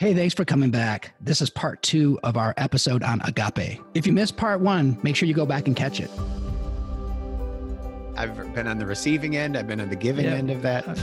Hey, thanks for coming back. This is part two of our episode on agape. If you missed part one, make sure you go back and catch it. I've been on the receiving end, I've been on the giving end of that. Uh,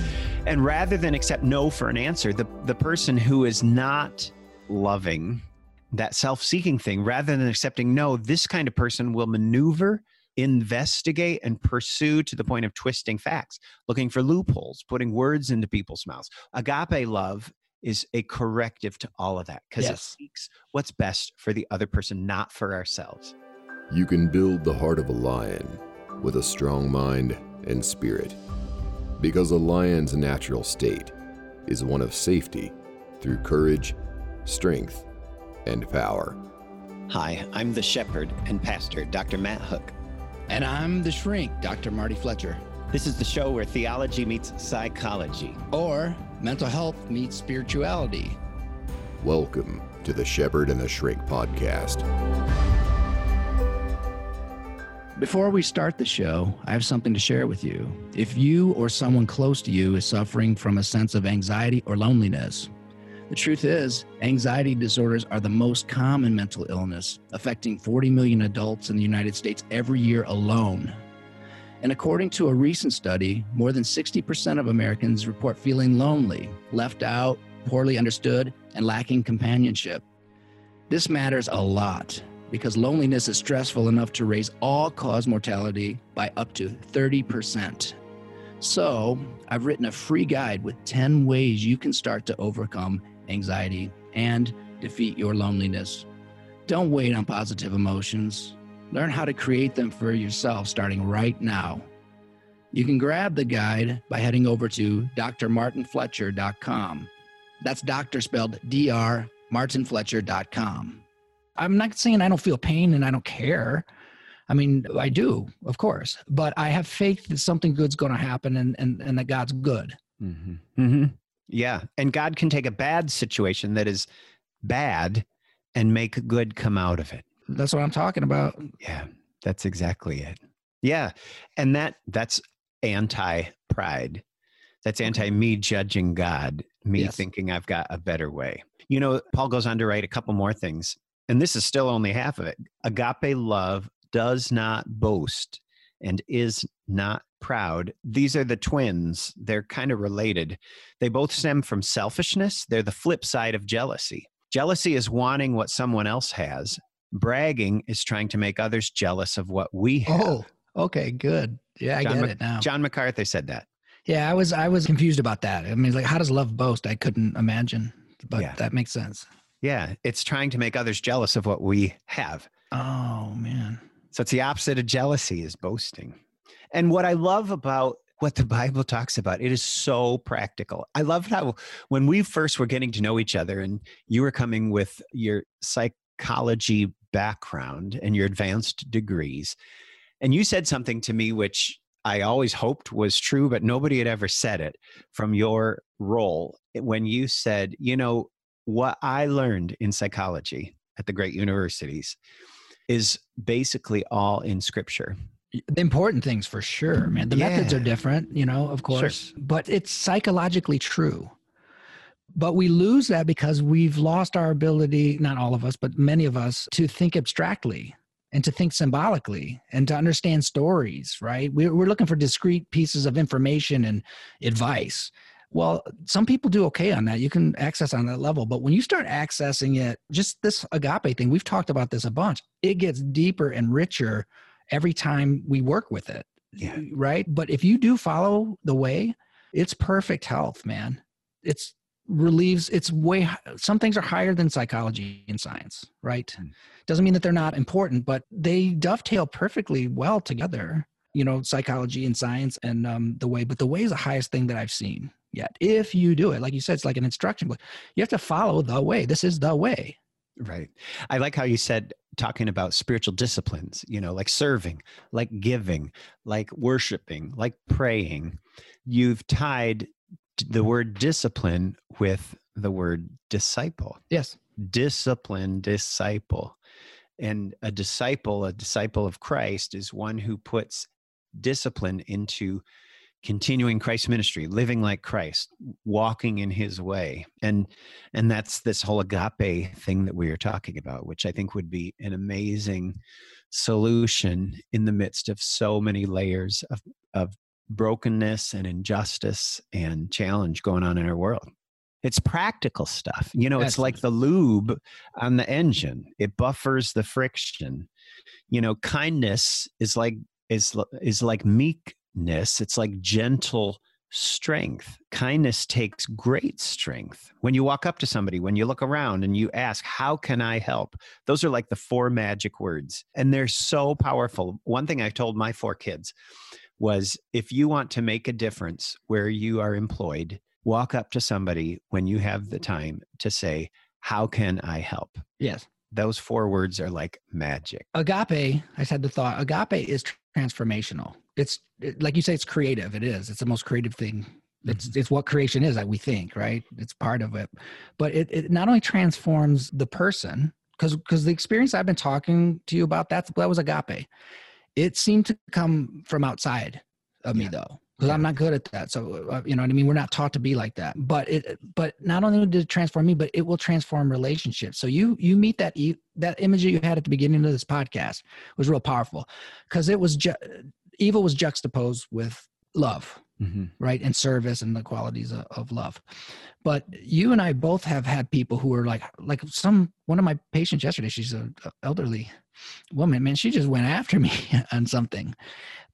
and rather than accept no for an answer, the, the person who is not loving that self seeking thing, rather than accepting no, this kind of person will maneuver, investigate, and pursue to the point of twisting facts, looking for loopholes, putting words into people's mouths. Agape love is a corrective to all of that because Yes. it seeks what's best for the other person, not for ourselves. You can build the heart of a lion with a strong mind and spirit. Because a lion's natural state is one of safety through courage, strength, and power. Hi, I'm the shepherd and pastor, Dr. Matt Hook. And I'm the shrink, Dr. Marty Fletcher. This is the show where theology meets psychology. Or mental health meets spirituality. Welcome to the Shepherd and the Shrink podcast. Before we start the show, I have something to share with you. If you or someone close to you is suffering from a sense of anxiety or loneliness, the truth is, anxiety disorders are the most common mental illness, affecting 40 million adults in the United States every year alone. And according to a recent study, more than 60% of Americans report feeling lonely, left out, poorly understood, and lacking companionship. This matters a lot because loneliness is stressful enough to raise all cause mortality by up to 30%. So, I've written a free guide with 10 ways you can start to overcome anxiety and defeat your loneliness. Don't wait on positive emotions. Learn how to create them for yourself starting right now. You can grab the guide by heading over to drmartinfletcher.com. That's doctor spelled D R martinfletcher.com. I'm not saying I don't feel pain and I don't care. I mean, I do, of course, but I have faith that something good's going to happen and, and, and that God's good. Mm-hmm. Mm-hmm. Yeah. And God can take a bad situation that is bad and make good come out of it. That's what I'm talking about. Yeah. That's exactly it. Yeah. And that that's anti pride. That's anti me judging God, me Yes. thinking I've got a better way. You know, Paul goes on to write a couple more things, and this is still only half of it. Agape love does not boast and is not proud. These are the twins. They're kind of related. They both stem from selfishness. They're the flip side of jealousy. Jealousy is wanting what someone else has. Bragging is trying to make others jealous of what we have. Oh, okay, good. Yeah, I John get Mc- it now. John MacArthur said that. Yeah, I was I was confused about that. I mean, like, how does love boast? I couldn't imagine, but Yeah. that makes sense. Yeah, it's trying to make others jealous of what we have. Oh man, So it's the opposite of jealousy is boasting. And what I love about what the Bible talks about, it is so practical. I love how when we first were getting to know each other and you were coming with your psychology background and your advanced degrees, and you said something to me which I always hoped was true, but nobody had ever said it from your role when you said, you know, what I learned in psychology at the great universities is basically all in scripture. the important things for sure, man. The methods are different, you know, of course, but it's psychologically true. But we lose that because we've lost our ability, not all of us, but many of us, to think abstractly and to think symbolically and to understand stories, right? We're, we're looking for discrete pieces of information and advice. Well, some people do okay on that. You can access on that level. But when you start accessing it, just this agape thing, we've talked about this a bunch, it gets deeper and richer every time we work with it. Yeah. Right. But if you do follow the way, it's perfect health, man. It's relieves, it's way, some things are higher than psychology and science, right? Mm. Doesn't mean that they're not important, but they dovetail perfectly well together, you know, psychology and science and um, the way. But the way is the highest thing that I've seen yet. If you do it, like you said, it's like an instruction book. You have to follow the way. This is the way. Right. I like how you said talking about spiritual disciplines, you know, like serving, like giving, like worshiping, like praying. You've tied the word discipline with the word disciple. Yes. Discipline, disciple. And a disciple, a disciple of Christ, is one who puts discipline into continuing Christ's ministry, living like Christ, walking in his way. And and that's this whole agape thing that we are talking about, which I think would be an amazing solution in the midst of so many layers of, of brokenness and injustice and challenge going on in our world. It's practical stuff. You know, it's like the lube on the engine. It buffers the friction. You know, kindness is like is is like meekness. It's like gentle strength. Kindness takes great strength. When you walk up to somebody, when you look around and you ask, How can I help? Those are like the four magic words, and they're so powerful. One thing I told my four kids was if you want to make a difference where you are employed, walk up to somebody when you have the time to say, How can I help? Yes. Those four words are like magic. Agape, I said the thought, agape is transformational. It's it, like you say, it's creative. It is. It's the most creative thing. It's, mm-hmm. it's what creation is, like we think, right? It's part of it. But it, it not only transforms the person, because because the experience I've been talking to you about, that's that was agape. It seemed to come from outside of yeah. me though because yeah. I'm not good at that. So uh, you know what I mean. We're not taught to be like that. But it, but not only did it transform me, but it will transform relationships. So you you meet that that image that you had at the beginning of this podcast was real powerful because it was ju- evil was juxtaposed with love, mm-hmm. right, and service and the qualities of, of love. But you and I both have had people who are like like some one of my patients yesterday. She's an elderly woman. Man, she just went after me on something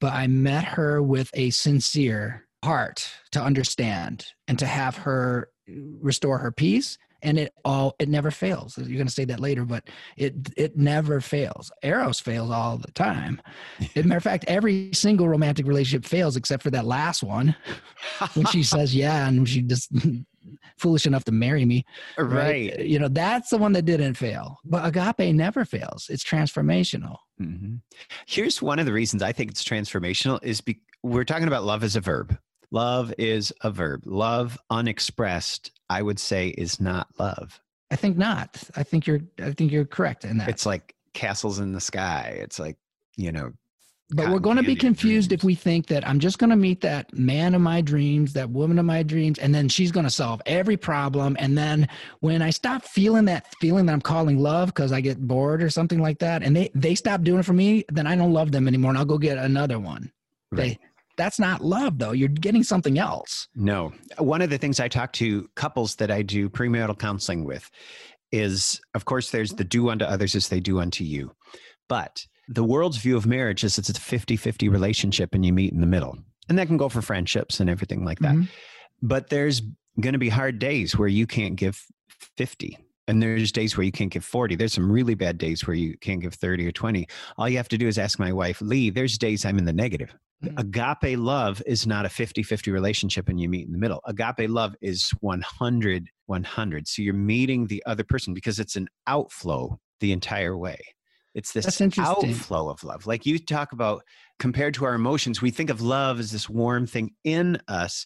but I met her with a sincere heart to understand and to have her restore her peace and it all it never fails. You're going to say that later but it it never fails. Eros fails all the time. As matter of fact every single romantic relationship fails except for that last one when she says yeah and she just foolish enough to marry me right. right. You know that's the one that didn't fail. But agape never fails. It's transformational. Mm-hmm. here's one of the reasons i think it's transformational is be- we're talking about love as a verb Love is a verb. Love unexpressed, I would say, is not love. I think not. I think you're. I think you're correct in that. It's like castles in the sky. It's like you know. But we're going to be confused if we think that I'm just going to meet that man of my dreams, that woman of my dreams, and then she's going to solve every problem. And then when I stop feeling that feeling that I'm calling love because I get bored or something like that, and they they stop doing it for me, then I don't love them anymore, and I'll go get another one. Right. They that's not love though. You're getting something else. No. One of the things i talk to couples that i do premarital counseling with is of course there's the do unto others as they do unto you. But the world's view of marriage is it's a 50-50 relationship and you meet in the middle. And that can go for friendships and everything like that. Mm-hmm. but there's going to be hard days where you can't give 50 and there's days where you can't give 40 there's some really bad days where you can't give 30 or 20 all you have to do is ask my wife lee there's days i'm in the negative. Mm-hmm. agape love is not a 50-50 relationship and you meet in the middle. Agape love is 100 100 so you're meeting the other person because it's an outflow the entire way. It's this outflow of love. Like you talk about compared to our emotions we think of love as this warm thing in us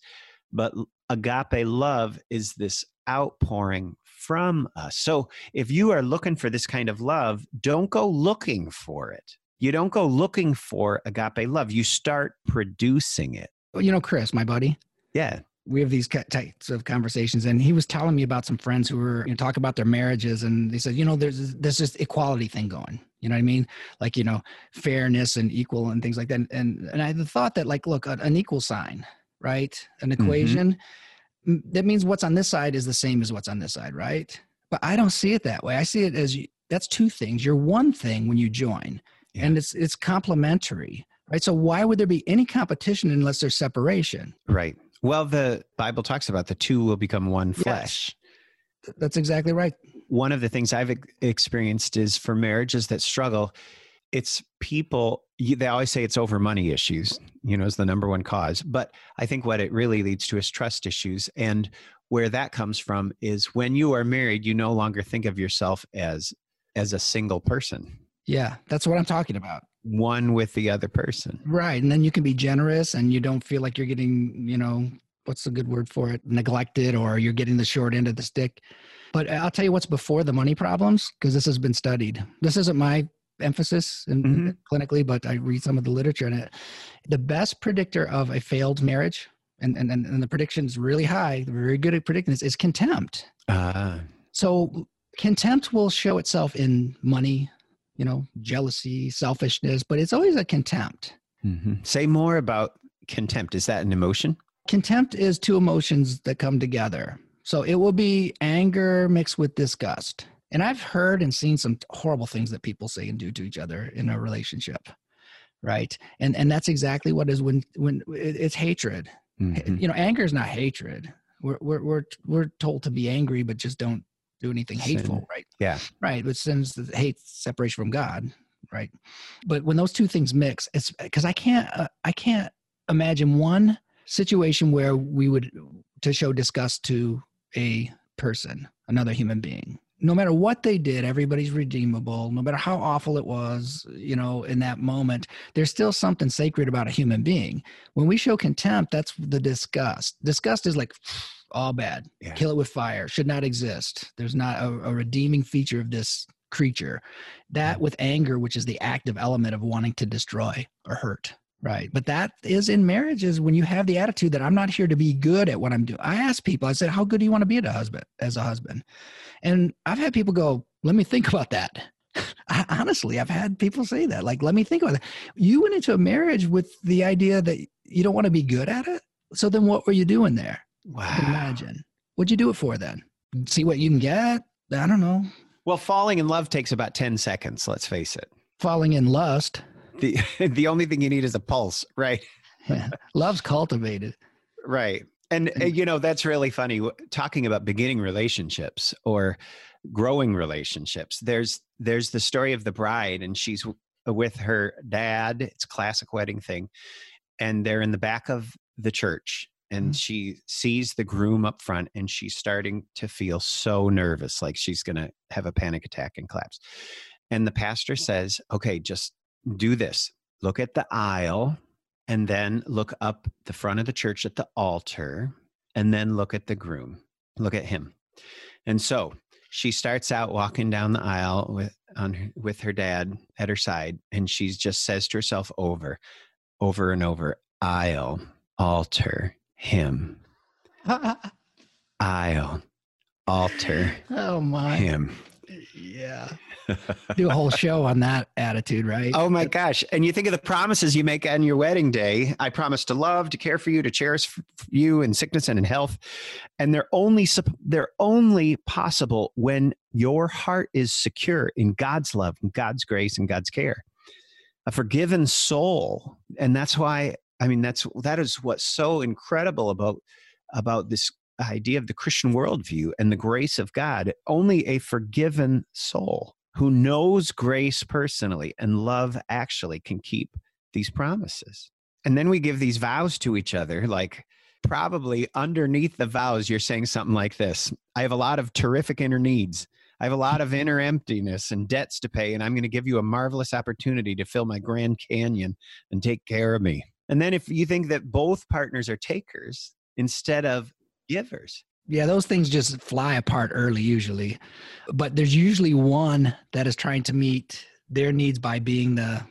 but agape love is this outpouring from us. So if you are looking for this kind of love, don't go looking for it. You don't go looking for agape love. You start producing it. You know, Chris, my buddy. Yeah. We have these types of conversations, and he was telling me about some friends who were you know, talking about their marriages, and they said, you know, there's there's this equality thing going. You know what I mean? Like you know, fairness and equal and things like that. And and I thought that like, look, an equal sign, right? An mm-hmm. equation. Mm-hmm that means what's on this side is the same as what's on this side, right? But I don't see it that way. I see it as you, that's two things. You're one thing when you join, yeah. and it's it's complementary, right? So why would there be any competition unless there's separation? Right. Well, the Bible talks about the two will become one flesh. Yes. That's exactly right. One of the things I've experienced is for marriages that struggle, it's people they always say it's over money issues you know is the number one cause but i think what it really leads to is trust issues and where that comes from is when you are married you no longer think of yourself as as a single person. Yeah that's what i'm talking about. One with the other person. Right and then you can be generous and you don't feel like you're getting you know what's the good word for it neglected or you're getting the short end of the stick. But uh, i'll tell you what's before the money problems because this has been studied. This isn't my emphasis in, Mhm. clinically, but I read some of the literature and it. The best predictor of a failed marriage, and and and, the prediction is really high. They're very good at predicting this. Is contempt. Ah, So contempt will show itself in money, you know, jealousy, selfishness, but it's always a contempt. mhm. Say more about contempt. Is that an emotion? Contempt is two emotions that come together. So it will be anger mixed with disgust. And I've heard and seen some horrible things that people say and do to each other in a relationship. Right. And and that's exactly what is when when it's hatred. Mhm. You know, anger is not hatred. We're we're we're we're told to be angry, but just don't do anything Sin. hateful, right? Yeah. Right. Which sends the hate separation from God, right? But when those two things mix, it's because I can't uh, I can't imagine one situation where we would to show disgust to a person, another human being. No matter what they did, everybody's redeemable. No matter how awful it was, you know, in that moment, there's still something sacred about a human being. When we show contempt, that's the disgust. Disgust is like all bad Yeah. kill it with fire should not exist there's not a, a redeeming feature of this creature that with anger which is the active element of wanting to destroy or hurt right but that is in marriages when you have the attitude that i'm not here to be good at what i'm doing i ask people i said how good do you want to be at a husband as a husband and i've had people go let me think about that I- honestly i've had people say that like let me think about that you went into a marriage with the idea that you don't want to be good at it so then what were you doing there Wow. Imagine. What'd you do it for then? See what you can get? I don't know. Well, falling in love takes about 10 seconds, let's face it. Falling in lust. The the only thing you need is a pulse, right? Love's cultivated. Right. And uh, you know, that's really funny talking about beginning relationships or growing relationships. There's there's the story of the bride and she's with her dad. It's a classic wedding thing. And they're in the back of the church and Mhm. she sees the groom up front and she's starting to feel so nervous like she's going to have a panic attack and collapse. And the pastor says, "Okay, just do this. Look at the aisle and then look up the front of the church at the altar and then look at the groom look at him and so she starts out walking down the aisle with on her, with her dad at her side and she just says to herself over over and over aisle altar him aisle altar oh my. him Yeah. Do a whole show on that attitude, right? Oh my gosh. And you think of the promises you make on your wedding day. I promise to love, to care for you, to cherish you in sickness and in health. And they're only they're only possible when your heart is secure in God's love and God's grace and God's care. A forgiven soul. And that's why I mean that's that is what's so incredible about about this idea of the Christian worldview and the grace of God. Only a forgiven soul who knows grace personally and love actually can keep these promises. And then we give these vows to each other, like probably underneath the vows, you're saying something like this I have a lot of terrific inner needs. I have a lot of inner emptiness and debts to pay, and I'm going to give you a marvelous opportunity to fill my Grand Canyon and take care of me. And then if you think that both partners are takers instead of givers, Yeah, those things just fly apart early usually. But there's usually one that is trying to meet their needs by being the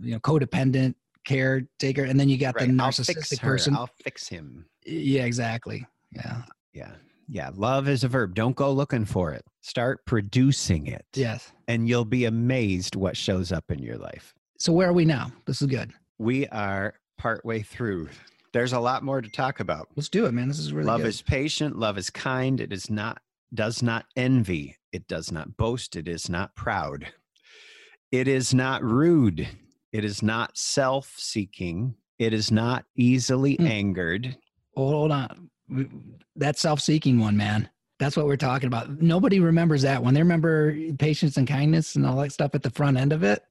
you know codependent caretaker and then you got right, the I'll narcissistic her, person. I'll fix him. yeah, exactly. Yeah. Yeah. Yeah. Love is a verb. Don't go looking for it. Start producing it. Yes. And you'll be amazed what shows up in your life. So where are we now? This is good. We are partway through. There's a lot more to talk about. Let's do it, man. This is really love good. is patient, love is kind, it is not does not envy, it does not boast, it is not proud. It is not rude, it is not self-seeking, it is not easily Mm. angered. Hold on. That self-seeking one, man. That's what we're talking about. Nobody remembers that one. They remember patience and kindness and all that stuff at the front end of it.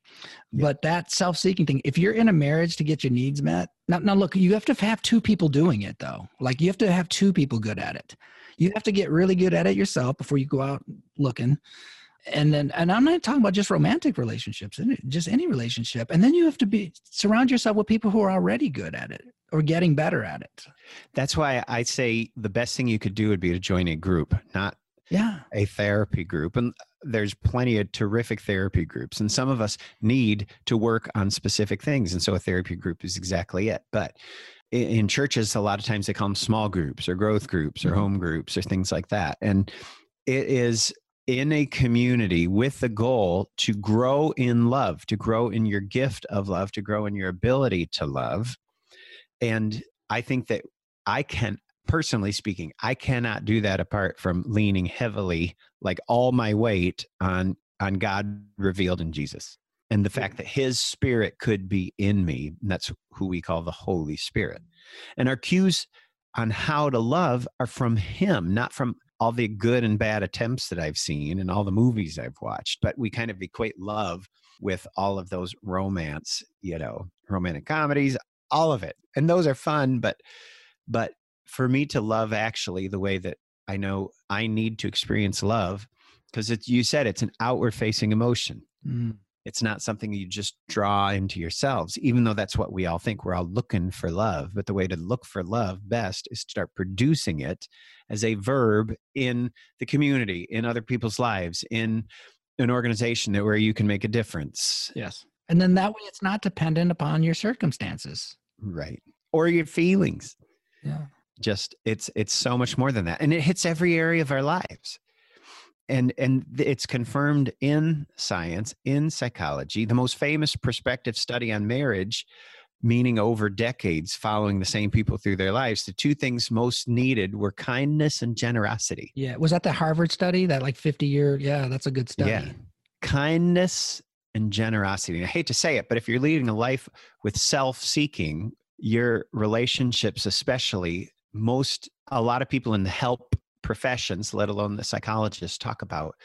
Yeah. But that self-seeking thing, if you're in a marriage to get your needs met, now, now look, you have to have two people doing it though. Like you have to have two people good at it. You have to get really good at it yourself before you go out looking. And then, and I'm not talking about just romantic relationships, just any relationship. And then you have to be surround yourself with people who are already good at it or getting better at it. That's why I say the best thing you could do would be to join a group, not Yeah. a therapy group. And there's plenty of terrific therapy groups and some of us need to work on specific things and so a therapy group is exactly it but in churches a lot of times they call them small groups or growth groups or mm-hmm. home groups or things like that and it is in a community with the goal to grow in love to grow in your gift of love to grow in your ability to love and i think that i can personally speaking i cannot do that apart from leaning heavily like all my weight on on god revealed in jesus and the fact mm. that his spirit could be in me that's who we call the holy spirit. And our cues on how to love are from him not from all the good and bad attempts that i've seen and all the movies i've watched but we kind of equate love with all of those romance you know romantic comedies all of it and those are fun but but for me to love actually the way that i know i need to experience love because it's you said it's an outward facing emotion mm. It's not something you just draw into yourselves, even though that's what we all think. We're all looking for love. But the way to look for love best is to start producing it as a verb in the community, in other people's lives, in an organization that where you can make a difference. Yes. And then that way it's not dependent upon your circumstances. Right. Or your feelings. Yeah. Just it's it's so much more than that. And it hits every area of our lives and and it's confirmed in science in psychology the most famous prospective study on marriage meaning over decades following the same people through their lives the two things most needed were kindness and generosity yeah was that the harvard study that like 50 year yeah that's a good study yeah kindness and generosity and i hate to say it but if you're leading a life with self-seeking your relationships especially most a lot of people in the help professions, let alone the psychologists, talk about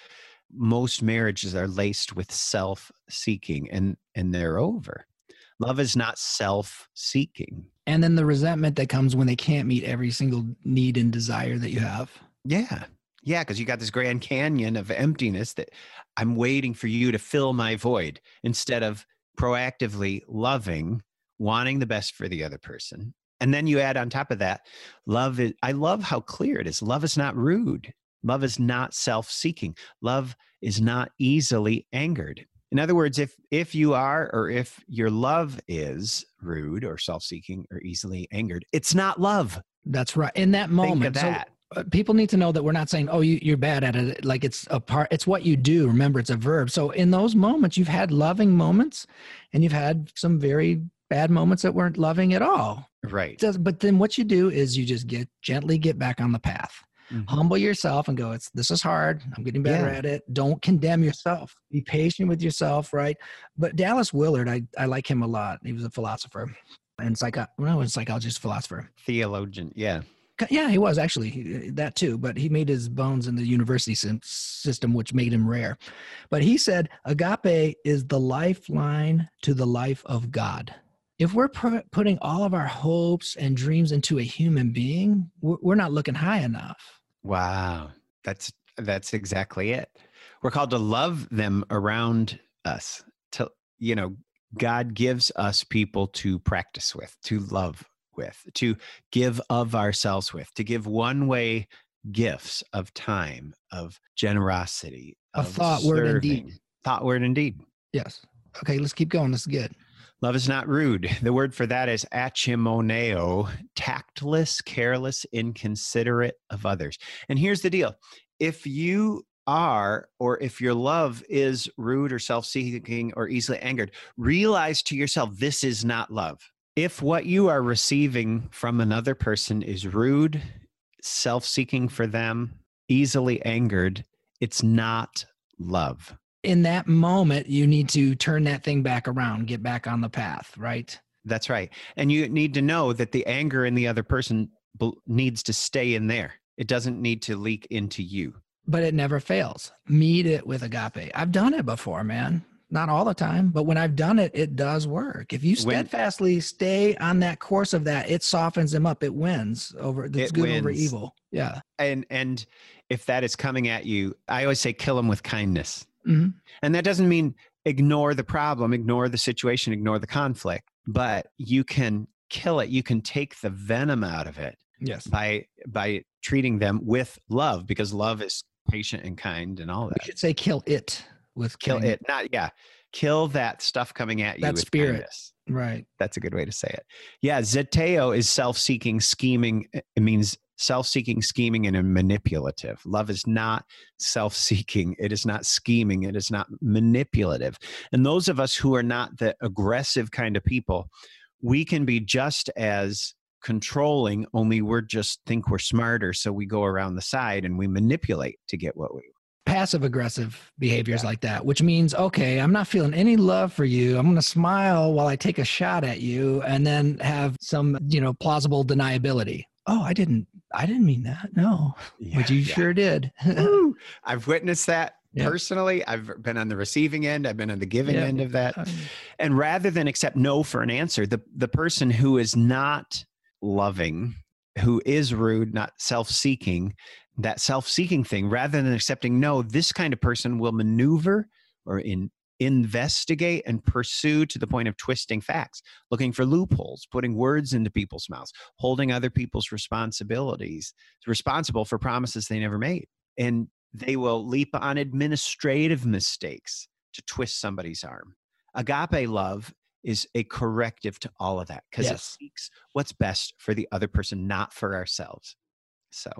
most marriages are laced with self-seeking and and they're over. Love is not self-seeking. And then the resentment that comes when they can't meet every single need and desire that you have. Yeah. Yeah, because you got this grand canyon of emptiness that I'm waiting for you to fill my void instead of proactively loving, wanting the best for the other person, and then you add on top of that, love is, I love how clear it is. Love is not rude. Love is not self seeking. Love is not easily angered. In other words, if, if you are or if your love is rude or self seeking or easily angered, it's not love. That's right. In that moment, that. So, people need to know that we're not saying, "Oh, you, you're bad at it." Like it's a part. It's what you do. Remember, it's a verb. So in those moments, you've had loving moments, and you've had some very bad moments that weren't loving at all. Right. But then what you do is you just get gently get back on the path. Mm-hmm. Humble yourself and go, it's this is hard. I'm getting better yeah. at it. Don't condemn yourself. Be patient with yourself, right? But Dallas Willard, I, I like him a lot. He was a philosopher and psycho no, a psychologist philosopher. Theologian, yeah. Yeah, he was actually that too, but he made his bones in the university system, which made him rare. But he said, agape is the lifeline to the life of God if we're putting all of our hopes and dreams into a human being, we're, we're not looking high enough. Wow, that's that's exactly it. We're called to love them around us. To you know, God gives us people to practice with, to love with, to give of ourselves with, to give one way gifts of time, of generosity, a of thought, serving. word, and deed. Thought, word, and deed. Yes. Okay, let's keep going. This is good. Love is not rude. The word for that is aschemoneo, tactless, careless, inconsiderate of others. And here's the deal if you are, or if your love is rude or self seeking or easily angered, realize to yourself this is not love. If what you are receiving from another person is rude, self seeking for them, easily angered, it's not love in that moment, you need to turn that thing back around, get back on the path, right? That's right. And you need to know that the anger in the other person needs to stay in there. It doesn't need to leak into you. But it never fails. Meet it with agape. I've done it before, man. Not all the time, but when I've done it, it does work. If you steadfastly when, stay on that course of that, it softens them up. It wins over. It's it good wins. over evil. Yeah. And and if that is coming at you, I always say kill them with kindness Mm-hmm. And that doesn't mean ignore the problem, ignore the situation, ignore the conflict, but you can kill it. You can take the venom out of it. Yes. By by treating them with love because love is patient and kind and all We that. should say kill it with Kill it, not yeah. Kill that stuff coming at you. That spirit. kindness. Right. That's a good way to say it. Yeah, zeteo is self-seeking, scheming. It means self-seeking, scheming, and manipulative. Love is not self-seeking. It is not scheming. It is not manipulative. And those of us who are not the aggressive kind of people, we can be just as controlling. Only we're just think we're smarter, so we go around the side and we manipulate to get what we. Passive aggressive behaviors Yeah. like that, which means, okay, I'm not feeling any love for you. I'm going to smile while I take a shot at you and then have some, you know, plausible deniability. Oh, I didn't, I didn't mean that. No, but you Yeah. sure did. I've witnessed that Yeah. personally. I've been on the receiving end. I've been on the giving Yeah. end of that. And rather than accept no for an answer the the person who is not loving who is rude not self-seeking that self-seeking thing rather than accepting no this kind of person will maneuver or in investigate and pursue to the point of twisting facts looking for loopholes putting words into people's mouths holding other people's responsibilities responsible for promises they never made. And they will leap on administrative mistakes to twist somebody's arm. Agape love is a corrective to all of that because it seeks what's best for the other person, not for ourselves. So,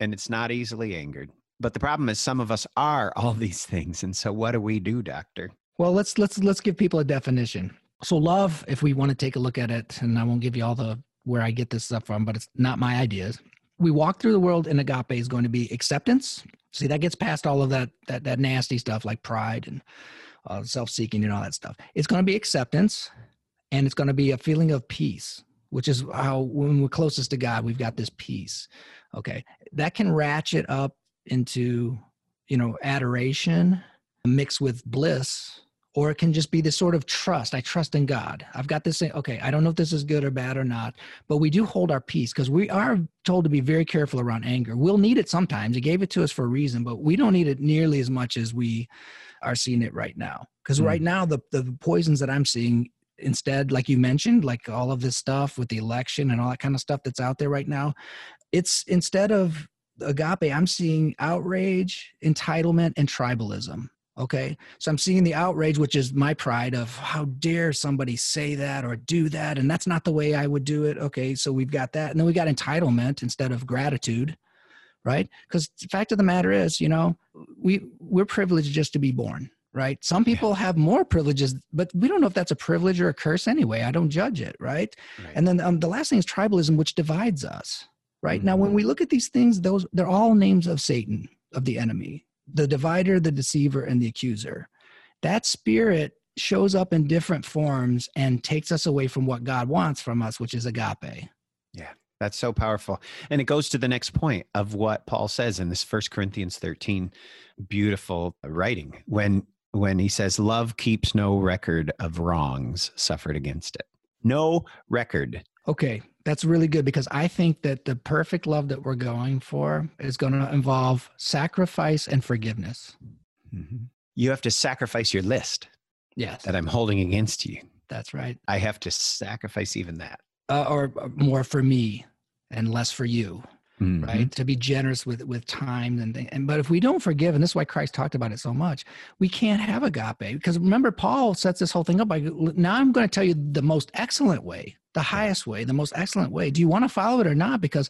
and it's not easily angered. But the problem is, some of us are all these things. And so, what do we do, doctor? Well, let's let's let's give people a definition. So love, if we want to take a look at it, and I won't give you all the where I get this stuff from, but it's not my ideas. We walk through the world and agape is going to be acceptance. See, that gets past all of that that that nasty stuff like pride and uh, self-seeking and all that stuff. It's going to be acceptance, and it's going to be a feeling of peace, which is how when we're closest to God, we've got this peace. Okay, that can ratchet up into you know adoration mixed with bliss or it can just be this sort of trust. I trust in god. I've got this thing. Okay i don't know if this is good or bad or not but we do hold our peace because we are told to be very careful around anger. We'll need it sometimes. He gave it to us for a reason but we don't need it nearly as much as we are seeing it right now. Because Mm. right now the, the poisons that i'm seeing instead like you mentioned like all of this stuff with the election and all that kind of stuff that's out there right now it's instead of agape i'm seeing outrage entitlement and tribalism okay? So i'm seeing the outrage which is my pride of how dare somebody say that or do that and that's not the way i would do it okay? So we've got that and then we got entitlement instead of gratitude right? Because the fact of the matter is you know we we're privileged just to be born right? Some people have more privileges but we don't know if that's a privilege or a curse anyway i don't judge it right. And then um, the last thing is tribalism, which divides us. Right now, when mm-hmm. we look at these things, those they're all names of Satan, of the enemy, the divider, the deceiver, and the accuser. That spirit shows up in different forms and takes us away from what God wants from us, which is agape. Yeah. That's so powerful. And it goes to the next point of what Paul says in this First Corinthians 13 beautiful writing when when he says love keeps no record of wrongs suffered against it. No record. Okay, that's really good because I think that the perfect love that we're going for is going to involve sacrifice and forgiveness. You have to sacrifice your list Yes, that I'm holding against you. that's right. I have to sacrifice even that. Uh, or uh, more for me and less for you. Mhm. right to be generous with with time and, and but if we don't forgive and this is why christ talked about it so much we can't have agape because remember paul sets this whole thing up by now i'm going to tell you the most excellent way the highest way the most excellent way. Do you want to follow it or not? Because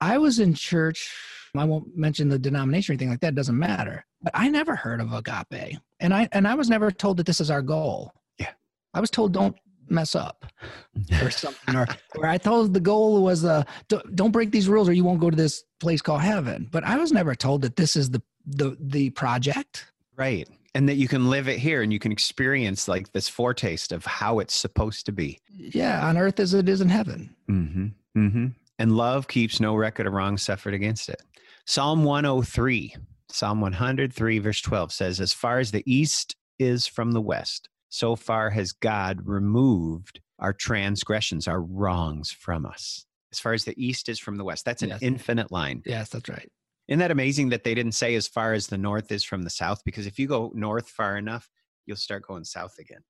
i was in church i won't mention the denomination or anything like that it doesn't matter. But i never heard of agape and i and i was never told that this is our goal. Yeah. i was told don't mess up or something or, or i thought the goal was uh don't, don't break these rules or you won't go to this place called heaven. But i was never told that this is the the the project. Right. And that you can live it here and you can experience like this foretaste of how it's supposed to be. yeah on earth as it is in heaven Mm-hmm. Mm-hmm. And love keeps no record of wrong suffered against it. Psalm 103, Psalm 103, verse 12 says, As far as the east is from the west, so far has God removed our transgressions, our wrongs from us. As far as the east is from the west, that's an Yes. infinite line. yes that's right Isn't that amazing that they didn't say as far as the north is from the south? Because if you go north far enough, you'll start going south again.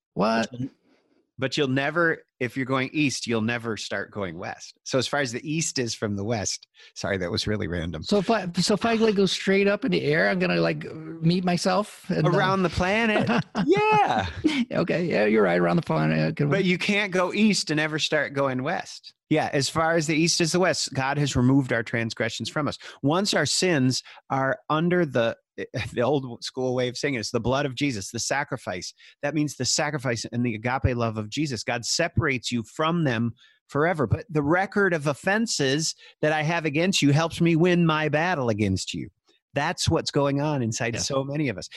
what but you'll never if you're going east you'll never start going west so as far as the east is from the west sorry that was really random So if I so if I like go straight up in the air, I'm gonna like meet myself and, uh, around the planet yeah okay, yeah, you're right. Around the planet. one. but you can't go east and ever start going west yeah as far as the east is the west god has removed our transgressions from us once our sins are under the the old school way of saying it is the blood of jesus the sacrifice. That means the sacrifice and the agape love of jesus. God separates you from them forever. But the record of offenses that i have against you helps me win my battle against you. That's what's going on inside Yeah. so many of us.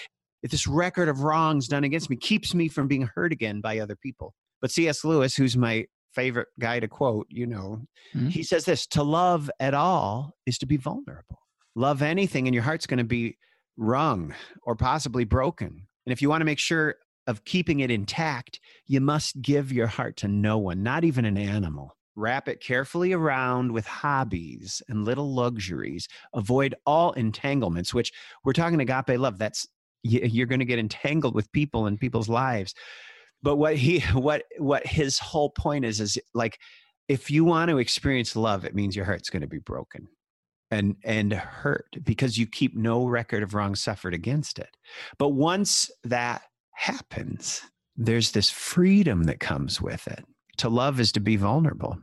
If this record of wrongs done against me keeps me from being hurt again by other people. But cs lewis who's my favorite guy to quote you know Mhm. he says this to love at all is to be vulnerable. Love anything and your heart's going to be wrung or possibly broken. And if you want to make sure of keeping it intact you must give your heart to no one not even an animal. Wrap it carefully around with hobbies and little luxuries. Avoid all entanglements which we're talking agape love. That's you're going to get entangled with people and people's lives. But what he what what his whole point is is like if you want to experience love it means your heart's going to be broken and and hurt because you keep no record of wrong suffered against it but once that happens there's this freedom that comes with it to love is to be vulnerable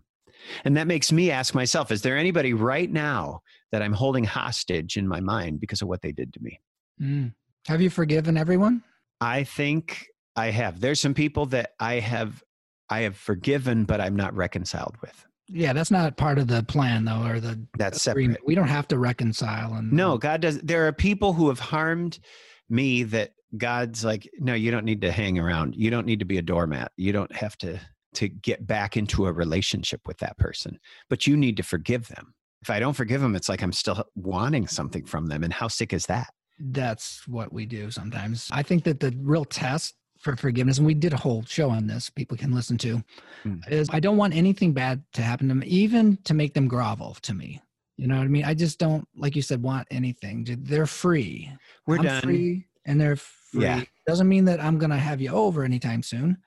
and that makes me ask myself is there anybody right now that i'm holding hostage in my mind because of what they did to me Mm. Have you forgiven everyone? I think I have. There's some people that I have I have forgiven, but I'm not reconciled with. Yeah, that's not part of the plan though, or the That's agreement. separate. We don't have to reconcile. And No, God does. There are people who have harmed me that God's like, no, you don't need to hang around. You don't need to be a doormat. You don't have to to get back into a relationship with that person, but you need to forgive them. If I don't forgive them, it's like I'm still wanting something from them. And how sick is that? that's what we do sometimes. I think that the real test for forgiveness, and we did a whole show on this, people can listen to, Hmm. is I don't want anything bad to happen to them, even to make them grovel to me. You know what I mean? I just don't, like you said, want anything. They're free. We're I'm done. free and they're free. Yeah. Doesn't mean that I'm going to have you over anytime soon,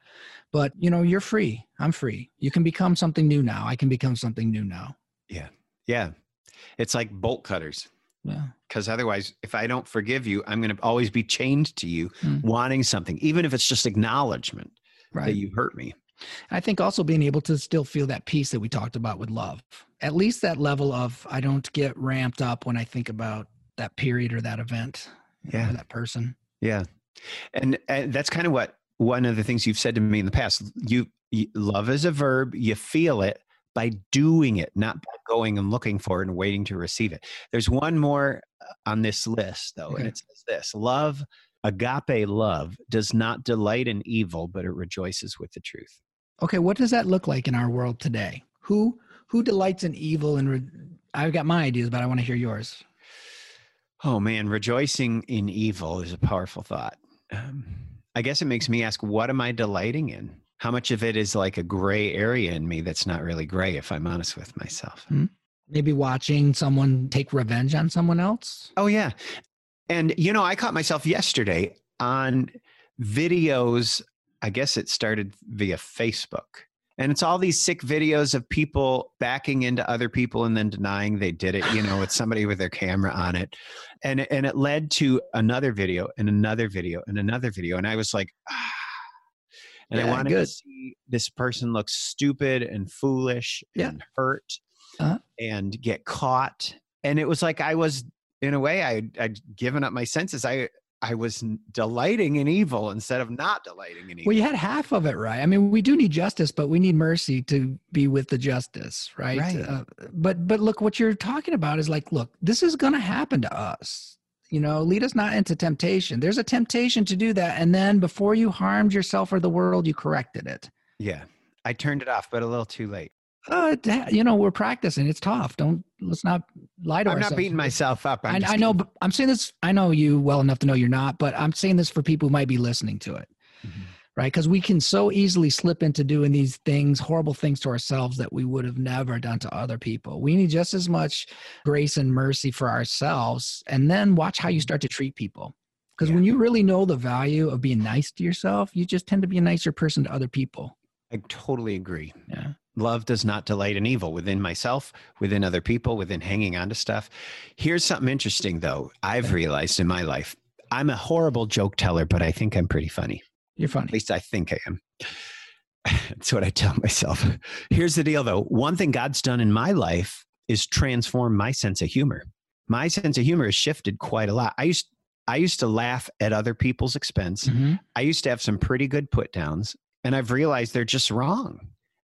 but you know, you're free. I'm free. You can become something new now. I can become something new now. Yeah. Yeah. It's like bolt cutters. Yeah. because otherwise if i don't forgive you i'm going to always be chained to you Mm. wanting something even if it's just acknowledgement that you hurt me I think also being able to still feel that peace that we talked about with love. At least that level of I don't get ramped up when I think about that period or that event. Yeah. or that person. yeah and, and that's kind of what one of the things you've said to me in the past you, you love is a verb you feel it by doing it not by going and looking for it and waiting to receive it there's one more uh, on this list though Okay. and it says this love agape love does not delight in evil but it rejoices with the truth Okay, what does that look like in our world today? Who who delights in evil and re- I've got my ideas, but I want to hear yours. Oh man, rejoicing in evil is a powerful thought. Um, I guess it makes me ask, what am I delighting in? How much of it is like a gray area in me that's not really gray, if I'm honest with myself? Maybe watching someone take revenge on someone else. Oh, yeah. And, you know, I caught myself yesterday on videos. I guess it started via Facebook. And it's all these sick videos of people backing into other people and then denying they did it. You know, it's somebody with their camera on it. And, and it led to another video and another video and another video. And I was like, ah. And I Yeah, wanted to see this person look stupid and foolish Yeah. and hurt Uh-huh. and get caught. And it was like I was, in a way, I, I'd given up my senses. I, I was delighting in evil instead of not delighting in evil. Well, you had half of it right. I mean, we do need justice, but we need mercy to be with the justice, right? Right. Uh, but but look, what you're talking about is like, look, this is going to happen to us. You know, lead us not into temptation. There's a temptation to do that, and then before you harmed yourself or the world, you corrected it. yeah. I turned it off, but a little too late. Uh, you know, we're practicing. It's tough. Don't let's not lie to ourselves. I'm not beating myself up. I'm I, I know, but I'm saying this. I know you well enough to know you're not, but I'm saying this for people who might be listening to it. Mhm. Right? Because we can so easily slip into doing these things, horrible things to ourselves that we would have never done to other people. We need just as much grace and mercy for ourselves, and then watch how you start to treat people. Because Yeah. when you really know the value of being nice to yourself, you just tend to be a nicer person to other people. I totally agree. Yeah. Love does not delight in evil within myself, within other people, within hanging on to stuff. Here's something interesting, though, I've realized in my life. I'm a horrible joke teller, but I think I'm pretty funny. You're funny. At least I think I am. That's what I tell myself. Here's the deal, though. One thing God's done in my life is transform my sense of humor. My sense of humor has shifted quite a lot. I used I used to laugh at other people's expense. Mm-hmm. I used to have some pretty good put downs, and I've realized they're just wrong.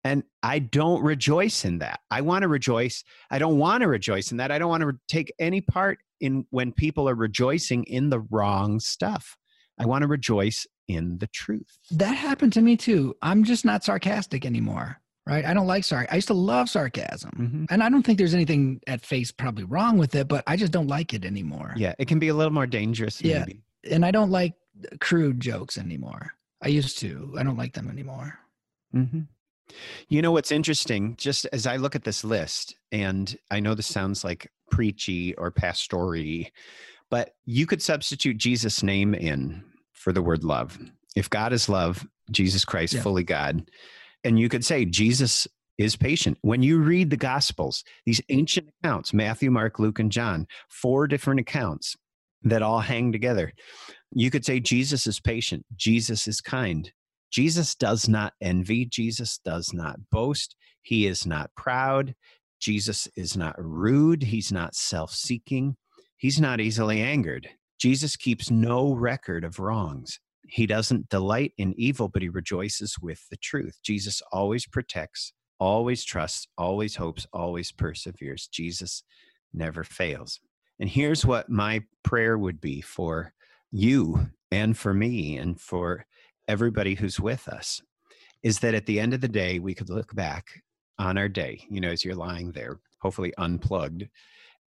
And I don't rejoice in that. I want to rejoice. I don't want to rejoice in that. I don't want to take any part in when people are rejoicing in the wrong stuff. I want to rejoice in the truth. That happened to me too. I'm just not sarcastic anymore. Right? I don't like sarcasm. I used to love sarcasm. Mhm. And I don't think there's anything at face probably wrong with it, but I just don't like it anymore. Yeah, it can be a little more dangerous. Yeah. Maybe. And I don't like crude jokes anymore. I used to. I don't like them anymore. Mm-hmm. You know what's interesting? Just as I look at this list, and I know this sounds like preachy or pastory, but you could substitute Jesus' name in for the word love. If God is love, Jesus Christ, Yeah. fully God, and you could say Jesus is patient. When you read the Gospels, these ancient accounts, Matthew, Mark, Luke, and John, four different accounts that all hang together, you could say Jesus is patient, Jesus is kind, Jesus does not envy. Jesus does not boast. He is not proud. Jesus is not rude. He's not self seeking. He's not easily angered. Jesus keeps no record of wrongs. He doesn't delight in evil, but he rejoices with the truth. Jesus always protects, always trusts, always hopes, always perseveres. Jesus never fails. And here's what my prayer would be for you and for me and for everybody who's with us is that at the end of the day, we could look back on our day, you know, as you're lying there, hopefully unplugged.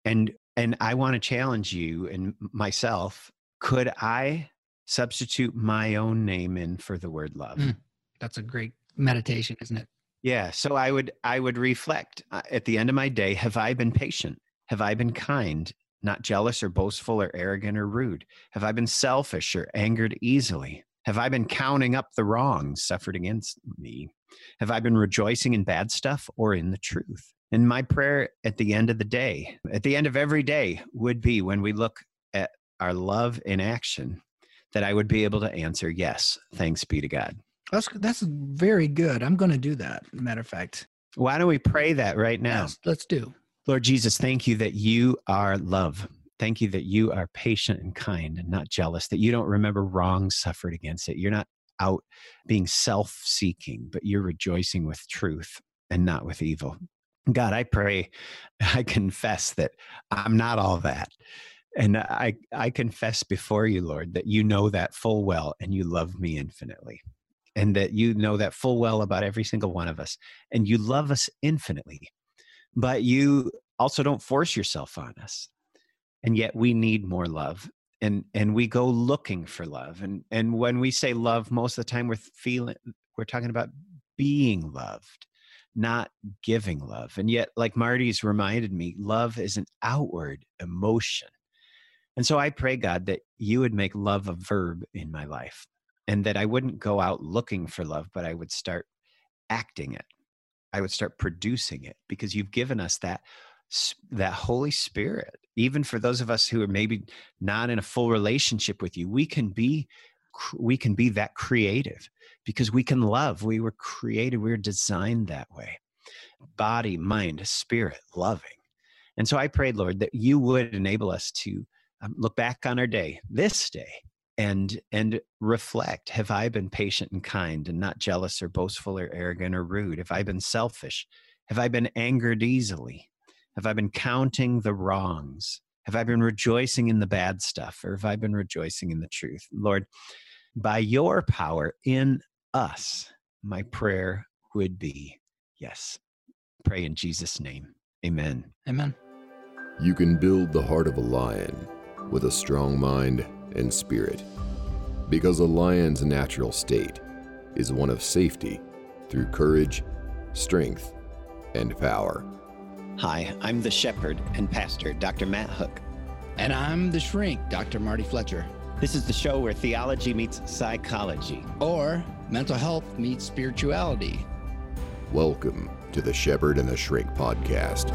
And and I want to challenge you and myself, could I substitute my own name in for the word love? Mm. That's a great meditation, isn't it? Yeah, so I would I would reflect uh, at the end of my day, have I been patient? Have I been kind, not jealous or boastful or arrogant or rude? Have I been selfish or angered easily? Have I been counting up the wrongs suffered against me? Have I been rejoicing in bad stuff or in the truth? And my prayer at the end of the day, at the end of every day, would be when we look at our love in action, that I would be able to answer, yes, thanks be to God. That's that's very good. I'm going to do that. Matter of fact, Why don't we pray that right now? Yes, let's do. Lord Jesus, thank you that you are love. Thank you that you are patient and kind and not jealous, that you don't remember wrongs suffered against it. You're not out being self seeking, but you're rejoicing with truth and not with evil. God, I pray, I confess that I'm not all that. And I, I confess before you, Lord, that you know that full well and you love me infinitely. And that you know that full well about every single one of us. And you love us infinitely. But you also don't force yourself on us. And yet we need more love. And and we go looking for love. And and when we say love, most of the time we're feeling we're talking about being loved not giving love. And yet, like Marty's reminded me, love is an outward emotion. And so I pray, God, that you would make love a verb in my life and that I wouldn't go out looking for love, but I would start acting it. I would start producing it because you've given us that that Holy Spirit. Even for those of us who are maybe not in a full relationship with you, we can be we can be that creative because we can love. We were created, we were designed that way. Body, mind, spirit, loving. And so I prayed, Lord, that you would enable us to um, look back on our day, this day, and and reflect have i been patient and kind and not jealous or boastful or arrogant or rude? Have i been selfish? Have i been angered easily? Have i been counting the wrongs? Have i been rejoicing in the bad stuff or have i been rejoicing in the truth? Lord by your power in us my prayer would be yes pray in jesus name amen Amen. You can build the heart of a lion with a strong mind and spirit, because a lion's natural state is one of safety through courage, strength, and power. hi i'm the shepherd and pastor dr matt hook And I'm the shrink, Dr. Marty Fletcher. This is the show where theology meets psychology. Or mental health meets spirituality. Welcome to the Shepherd and the Shrink podcast.